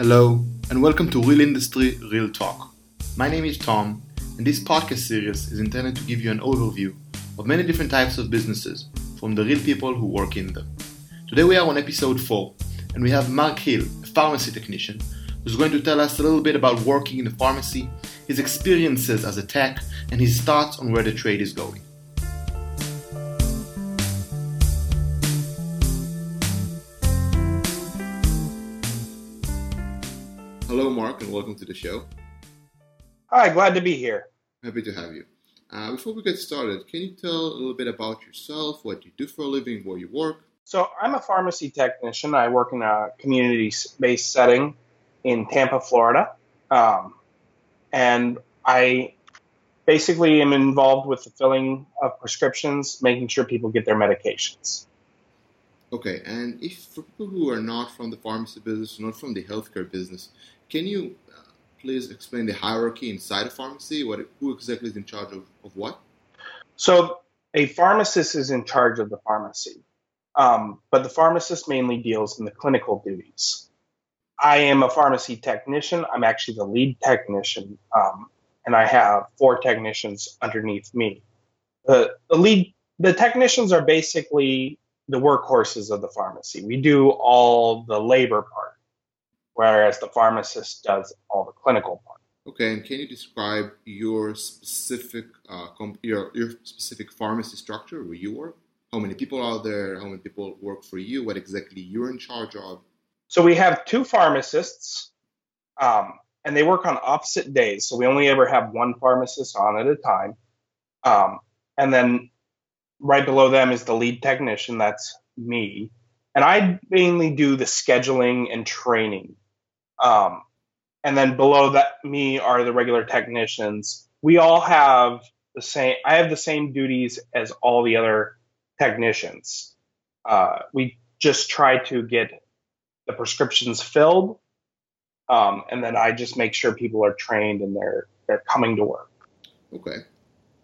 Hello, and welcome to Real Industry, Real Talk. My name is Tom, and this podcast series is intended to give you an overview of many different types of businesses from the real people who work in them. Today we are on episode 4, and we have Mark Hill, a pharmacy technician, who's going to tell us a little bit about working in the pharmacy, his experiences as a tech, and his thoughts on where the trade is going. Hello, Mark, and welcome to the show. Hi, glad to be here. Happy to have you. Uh, before we get started, can you tell a little bit about yourself, what you do for a living, where you work? So, I'm a pharmacy technician. I work in a community based setting in Tampa, Florida. Um, and I basically am involved with the filling of prescriptions, making sure people get their medications. Okay, and if for people who are not from the pharmacy business, not from the healthcare business, can you uh, please explain the hierarchy inside a pharmacy? What who exactly is in charge of, of what? So a pharmacist is in charge of the pharmacy, um, but the pharmacist mainly deals in the clinical duties. I am a pharmacy technician. I'm actually the lead technician, um, and I have four technicians underneath me. The, the lead the technicians are basically the workhorses of the pharmacy. We do all the labor part whereas the pharmacist does all the clinical part. Okay, and can you describe your specific uh, comp- your your specific pharmacy structure where you work? How many people are there? How many people work for you? What exactly you're in charge of? So we have two pharmacists, um, and they work on opposite days. So we only ever have one pharmacist on at a time, um, and then right below them is the lead technician. That's me, and I mainly do the scheduling and training um, and then below that me are the regular technicians. We all have the same. I have the same duties as all the other technicians. Uh, we just try to get the prescriptions filled, um, and then I just make sure people are trained and they're they're coming to work. Okay.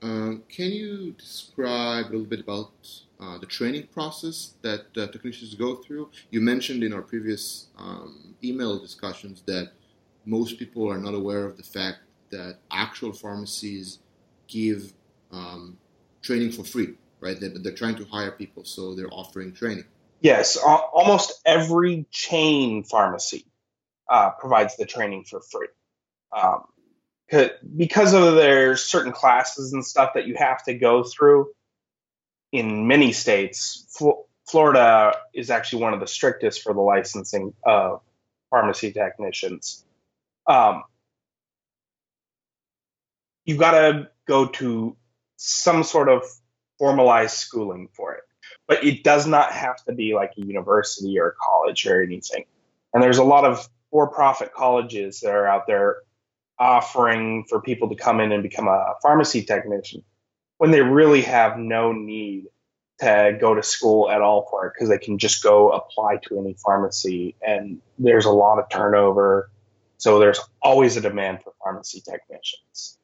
Um, can you describe a little bit about uh, the training process that uh, technicians go through? You mentioned in our previous um, email discussions that most people are not aware of the fact that actual pharmacies give um, training for free, right? They're, they're, trying to hire people, so they're offering training. Yes, almost every chain pharmacy uh, provides the training for free. Um, because of their certain classes and stuff that you have to go through in many states, Florida is actually one of the strictest for the licensing of pharmacy technicians. Um, you've got to go to some sort of formalized schooling for it, but it does not have to be like a university or a college or anything. And there's a lot of for-profit colleges that are out there offering for people to come in and become a pharmacy technician when they really have no need to go to school at all for it because they can just go apply to any pharmacy and there's a lot of turnover. So there's always a demand for pharmacy technicians.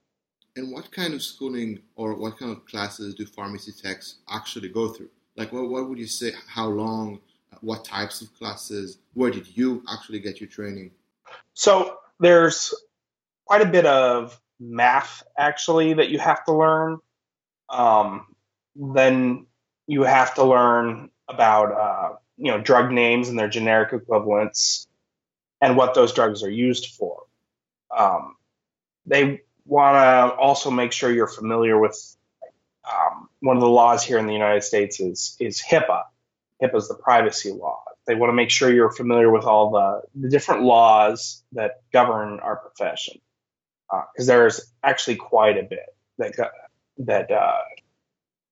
And what kind of schooling or what kind of classes do pharmacy techs actually go through? Like what, what would you say how long what types of classes? Where did you actually get your training? So there's quite a bit of math actually that you have to learn um, then you have to learn about uh, you know drug names and their generic equivalents and what those drugs are used for. Um, they want to also make sure you're familiar with um, one of the laws here in the United States is is HIPAA. HIPAA is the privacy law. They want to make sure you're familiar with all the, the different laws that govern our profession, because uh, there's actually quite a bit that that uh,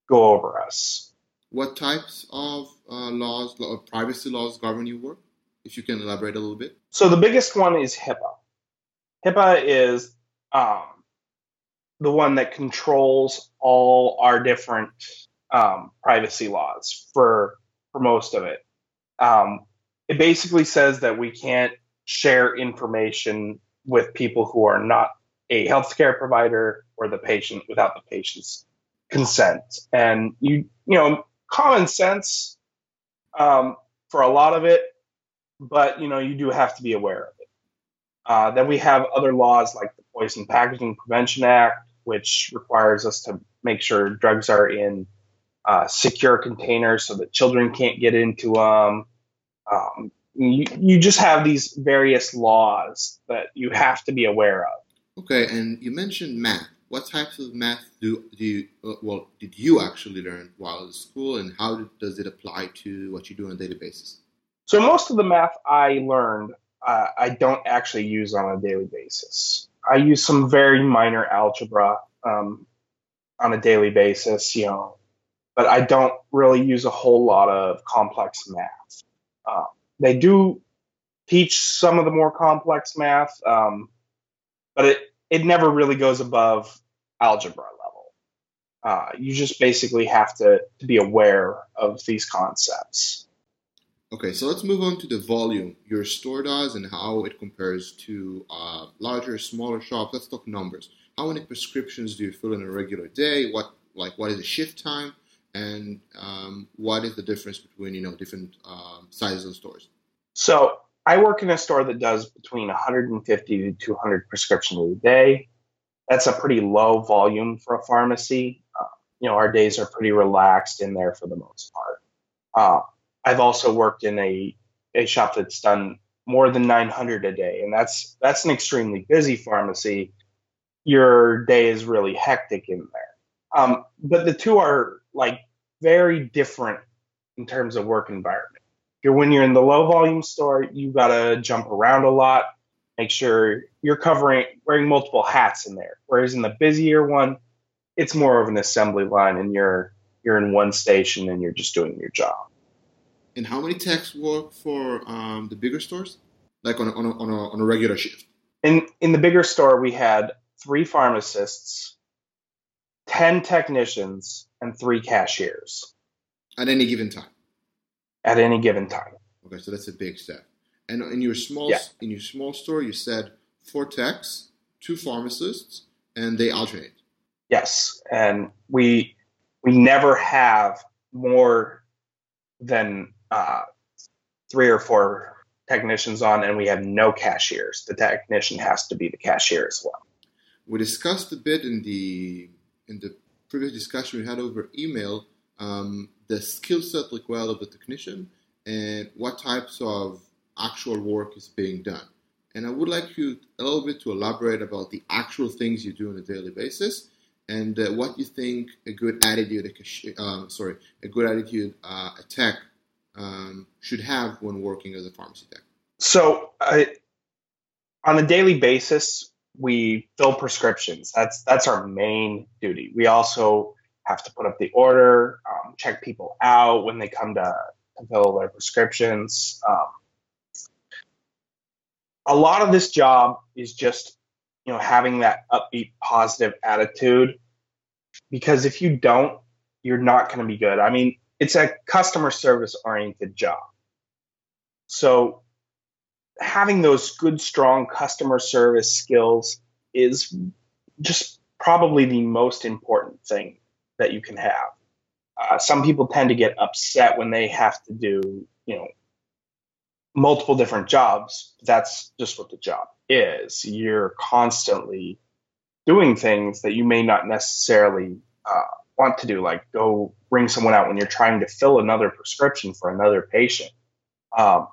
go over us. What types of uh, laws, or privacy laws, govern your work? If you can elaborate a little bit. So the biggest one is HIPAA. HIPAA is um, the one that controls all our different um, privacy laws for for most of it. Um, it basically says that we can't share information with people who are not a healthcare provider or the patient without the patient's consent. And you, you know, common sense um, for a lot of it, but you know, you do have to be aware of it. Uh, then we have other laws like the Poison Packaging Prevention Act, which requires us to make sure drugs are in uh, secure containers so that children can't get into them. Um, you, you just have these various laws that you have to be aware of. Okay, and you mentioned math. What types of math do, do you, uh, well, did you actually learn while in school, and how does it apply to what you do on a daily basis? So most of the math I learned, uh, I don't actually use on a daily basis. I use some very minor algebra um, on a daily basis, you know, but I don't really use a whole lot of complex math. Uh, they do teach some of the more complex math, um, but it it never really goes above algebra level. Uh, you just basically have to, to be aware of these concepts. Okay, so let's move on to the volume your store does and how it compares to uh, larger, smaller shops. Let's talk numbers. How many prescriptions do you fill in a regular day? What like what is the shift time? And um, what is the difference between you know different um, sizes of stores? So I work in a store that does between 150 to 200 prescriptions a day. That's a pretty low volume for a pharmacy. Uh, you know, our days are pretty relaxed in there for the most part. Uh, I've also worked in a, a shop that's done more than 900 a day, and that's that's an extremely busy pharmacy. Your day is really hectic in there. Um, but the two are like very different in terms of work environment you're when you're in the low volume store, you gotta jump around a lot, make sure you're covering wearing multiple hats in there. Whereas in the busier one, it's more of an assembly line and you're you're in one station and you're just doing your job. And how many techs work for um, the bigger stores? Like on a, on, a, on, a, on a regular shift? In in the bigger store, we had three pharmacists, ten technicians, and three cashiers. At any given time at any given time. Okay, so that's a big step. And in your small yeah. in your small store, you said four techs, two pharmacists, and they alternate. Yes, and we we never have more than uh, three or four technicians on, and we have no cashiers. The technician has to be the cashier as well. We discussed a bit in the in the previous discussion we had over email um, the skill set required of the technician and what types of actual work is being done. And I would like you a little bit to elaborate about the actual things you do on a daily basis and uh, what you think a good attitude, uh, sorry, a good attitude uh, a tech um, should have when working as a pharmacy tech. So, on a daily basis, we fill prescriptions. That's that's our main duty. We also have to put up the order, um, check people out when they come to, to fill their prescriptions. Um, a lot of this job is just you know having that upbeat positive attitude because if you don't you're not going to be good i mean it's a customer service oriented job so having those good strong customer service skills is just probably the most important thing that you can have. Uh, some people tend to get upset when they have to do, you know, multiple different jobs. That's just what the job is. You're constantly doing things that you may not necessarily uh, want to do, like go bring someone out when you're trying to fill another prescription for another patient. Um,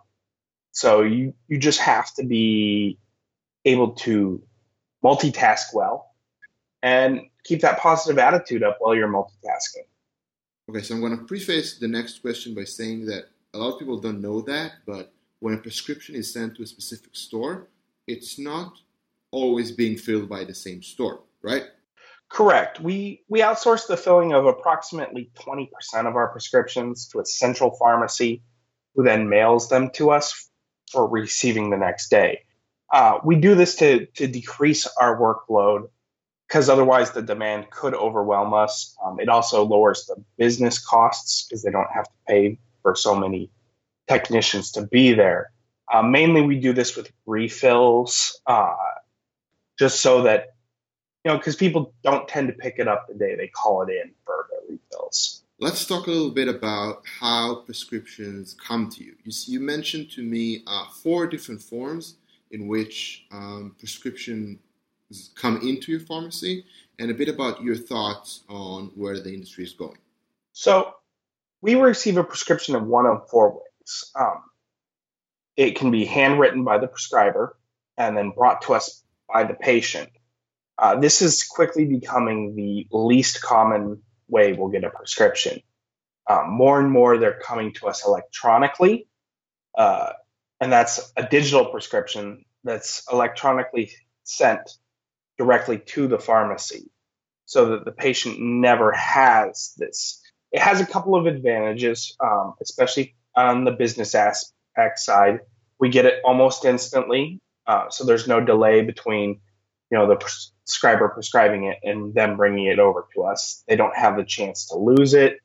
so you you just have to be able to multitask well and keep that positive attitude up while you're multitasking. Okay, so I'm going to preface the next question by saying that a lot of people don't know that, but when a prescription is sent to a specific store, it's not always being filled by the same store, right? Correct. We we outsource the filling of approximately 20% of our prescriptions to a central pharmacy who then mails them to us for receiving the next day. Uh, we do this to, to decrease our workload because otherwise the demand could overwhelm us. Um, it also lowers the business costs because they don't have to pay for so many technicians to be there. Uh, mainly, we do this with refills, uh, just so that you know, because people don't tend to pick it up the day they call it in for their refills. Let's talk a little bit about how prescriptions come to you. You, see, you mentioned to me uh, four different forms in which um, prescriptions come into your pharmacy and a bit about your thoughts on where the industry is going. So, we receive a prescription in one of four ways. Um, it can be handwritten by the prescriber and then brought to us by the patient. Uh, this is quickly becoming the least common way we'll get a prescription. Um, more and more, they're coming to us electronically, uh, and that's a digital prescription that's electronically sent directly to the pharmacy so that the patient never has this. It has a couple of advantages, um, especially on the business aspect side. We get it almost instantly, uh, so there's no delay between you know the prescriber prescribing it and them bringing it over to us. They don't have the chance to lose it,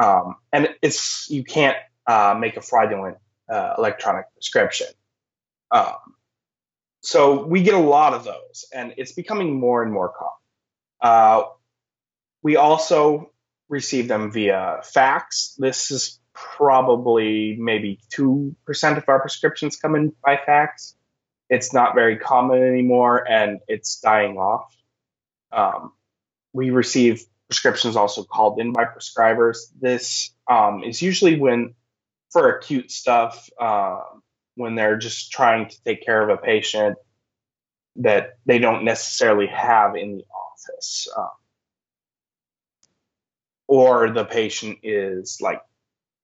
um, and it's you can't uh, make a fraudulent uh, electronic prescription. Um, so we get a lot of those, and it's becoming more and more common. Uh, we also receive them via fax. This is probably maybe 2% of our prescriptions come in by fax. It's not very common anymore and it's dying off. Um, we receive prescriptions also called in by prescribers. This um, is usually when, for acute stuff, uh, when they're just trying to take care of a patient that they don't necessarily have in the office. Um, or the patient is like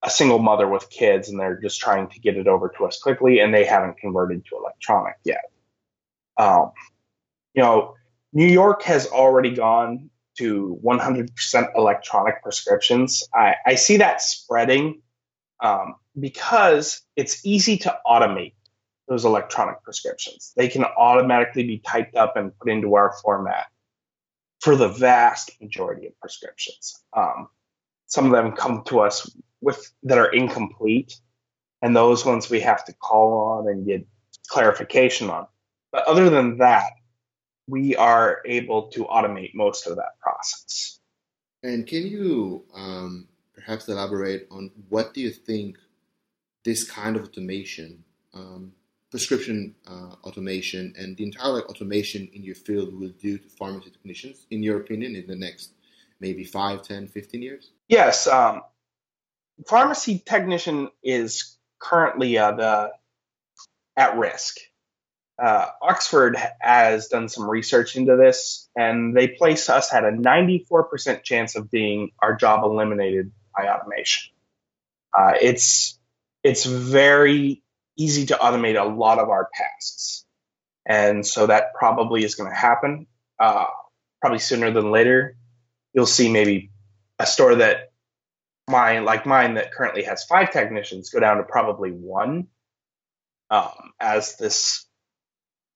a single mother with kids and they're just trying to get it over to us quickly and they haven't converted to electronic yet. Um, you know, New York has already gone to 100% electronic prescriptions. I, I see that spreading um, because it's easy to automate those electronic prescriptions. They can automatically be typed up and put into our format for the vast majority of prescriptions. Um, some of them come to us with that are incomplete, and those ones we have to call on and get clarification on. But other than that, we are able to automate most of that process. And can you um, perhaps elaborate on what do you think this kind of automation, um, prescription uh, automation, and the entire automation in your field will do to pharmacy technicians, in your opinion, in the next maybe 5, 10, 15 years? Yes. Um, pharmacy technician is currently uh, the, at risk. Uh, Oxford has done some research into this, and they place us at a 94% chance of being our job eliminated by automation. Uh, it's it's very easy to automate a lot of our tasks, and so that probably is going to happen. Uh, probably sooner than later, you'll see maybe a store that mine, like mine, that currently has five technicians, go down to probably one um, as this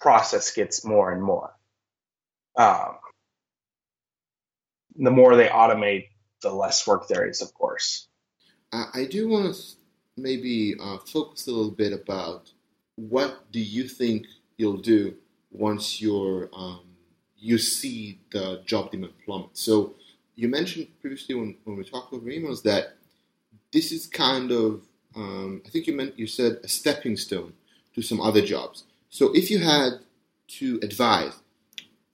process gets more and more. Um, the more they automate, the less work there is, of course. I do want to maybe uh, focus a little bit about what do you think you'll do once you're um, you see the job demand plummet. So you mentioned previously when, when we talked over emails that this is kind of um, I think you meant you said a stepping stone to some other jobs. So if you had to advise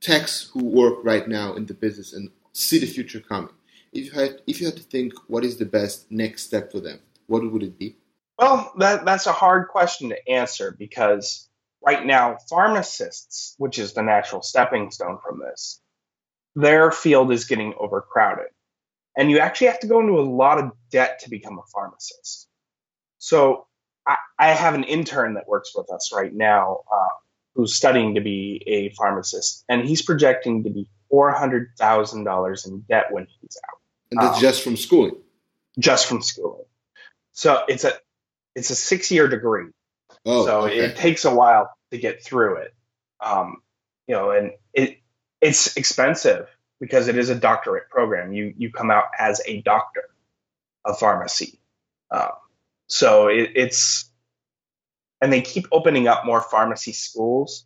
techs who work right now in the business and see the future coming, if you had if you had to think what is the best next step for them, what would it be? Well, that that's a hard question to answer because right now pharmacists, which is the natural stepping stone from this, their field is getting overcrowded. And you actually have to go into a lot of debt to become a pharmacist. So I, I have an intern that works with us right now uh, who's studying to be a pharmacist, and he's projecting to be $400,000 in debt when he's out. And that's um, just from schooling? Just from schooling. So it's a it's a six year degree. Oh, so okay. it takes a while to get through it. Um, you know, and it it's expensive because it is a doctorate program. You you come out as a doctor of pharmacy. Um, so it, it's and they keep opening up more pharmacy schools.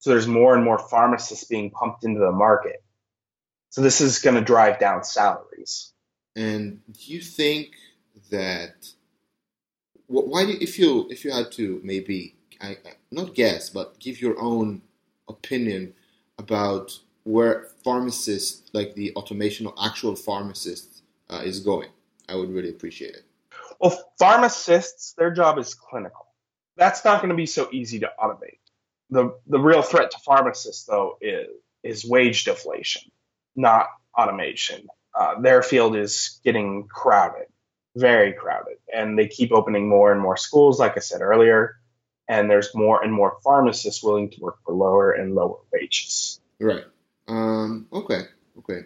So there's more and more pharmacists being pumped into the market. So this is going to drive down salaries. And do you think that why do you, if you if you had to maybe I, not guess, but give your own opinion about where pharmacists, like the automation of actual pharmacists, uh, is going. I would really appreciate it. Well, pharmacists, their job is clinical. That's not going to be so easy to automate. The the real threat to pharmacists, though, is is wage deflation, not automation. Uh, their field is getting crowded, very crowded, and they keep opening more and more schools, like I said earlier. And there's more and more pharmacists willing to work for lower and lower wages. Right. Um, okay. Okay.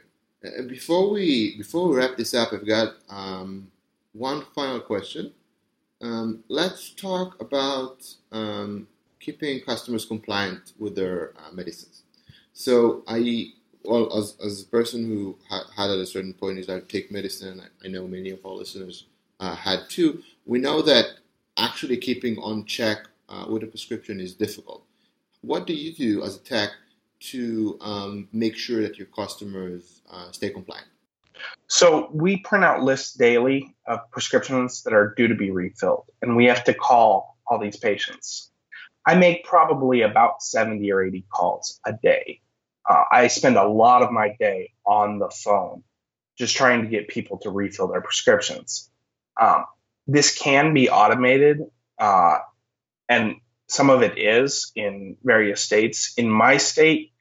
Uh, before we before we wrap this up, I've got um, one final question. Um, let's talk about um, keeping customers compliant with their uh, medicines. So I, well, as, as a person who ha- had at a certain point I take medicine, I, I know many of our listeners uh, had too. We know that actually keeping on check uh, with a prescription is difficult. What do you do as a tech to um, make sure that your customers uh, stay compliant? So we print out lists daily of prescriptions that are due to be refilled, and we have to call all these patients. I make probably about 70 or 80 calls a day. Uh, I spend a lot of my day on the phone just trying to get people to refill their prescriptions. Um, this can be automated, uh, and some of it is in various states. In my state,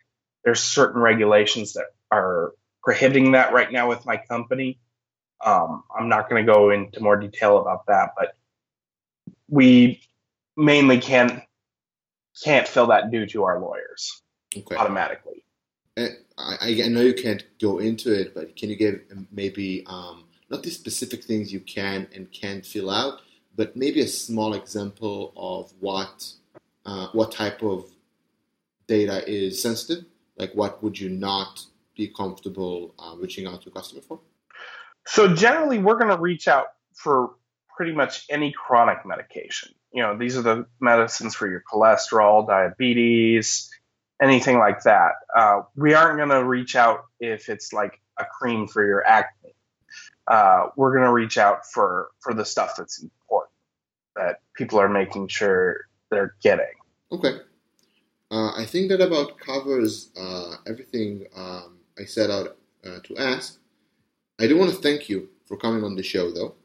there's certain regulations that are prohibiting that right now with my company. Um, I'm not going to go into more detail about that, but we mainly can't can't fill that due to our lawyers okay. automatically. I, I, know you can't go into it, but can you give maybe um, not the specific things you can and can't fill out, but maybe a small example of what uh, what type of data is sensitive? Like what would you not be comfortable uh, reaching out to a customer for? So generally, we're going to reach out for pretty much any chronic medication. You know, these are the medicines for your cholesterol, diabetes, anything like that. Uh, we aren't going to reach out if it's like a cream for your acne. Uh, we're going to reach out for for the stuff that's important that people are making sure they're getting. Okay. Uh, I think that about covers uh, everything um, I set out uh, to ask. I do want to thank you for coming on the show, though.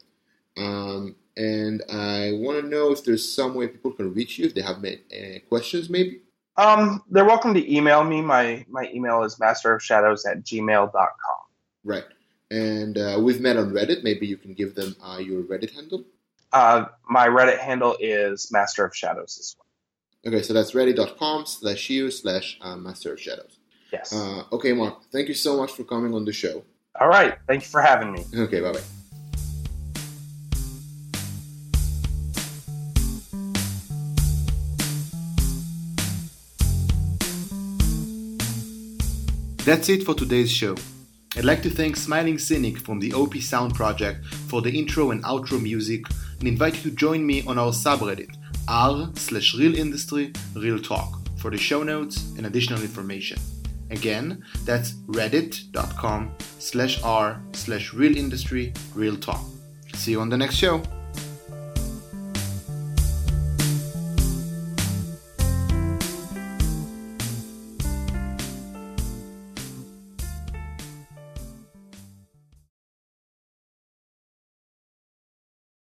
Um, and I want to know if there's some way people can reach you if they have any questions, maybe. Um, they're welcome to email me. My my email is masterofshadows at gmail.com. Right. And uh, we've met on Reddit. Maybe you can give them uh, your Reddit handle. Uh, my Reddit handle is Master of Shadows as well. Okay, so that's reddit.com slash you slash uh, Master of Shadows. Yes. Uh, okay, Mark, thank you so much for coming on the show. All right. Thank you for having me. Okay, bye bye. That's it for today's show. I'd like to thank Smiling Cynic from the OP Sound Project for the intro and outro music and invite you to join me on our subreddit r slash real industry real talk for the show notes and additional information. Again, that's reddit.com slash r slash real industry real talk. See you on the next show.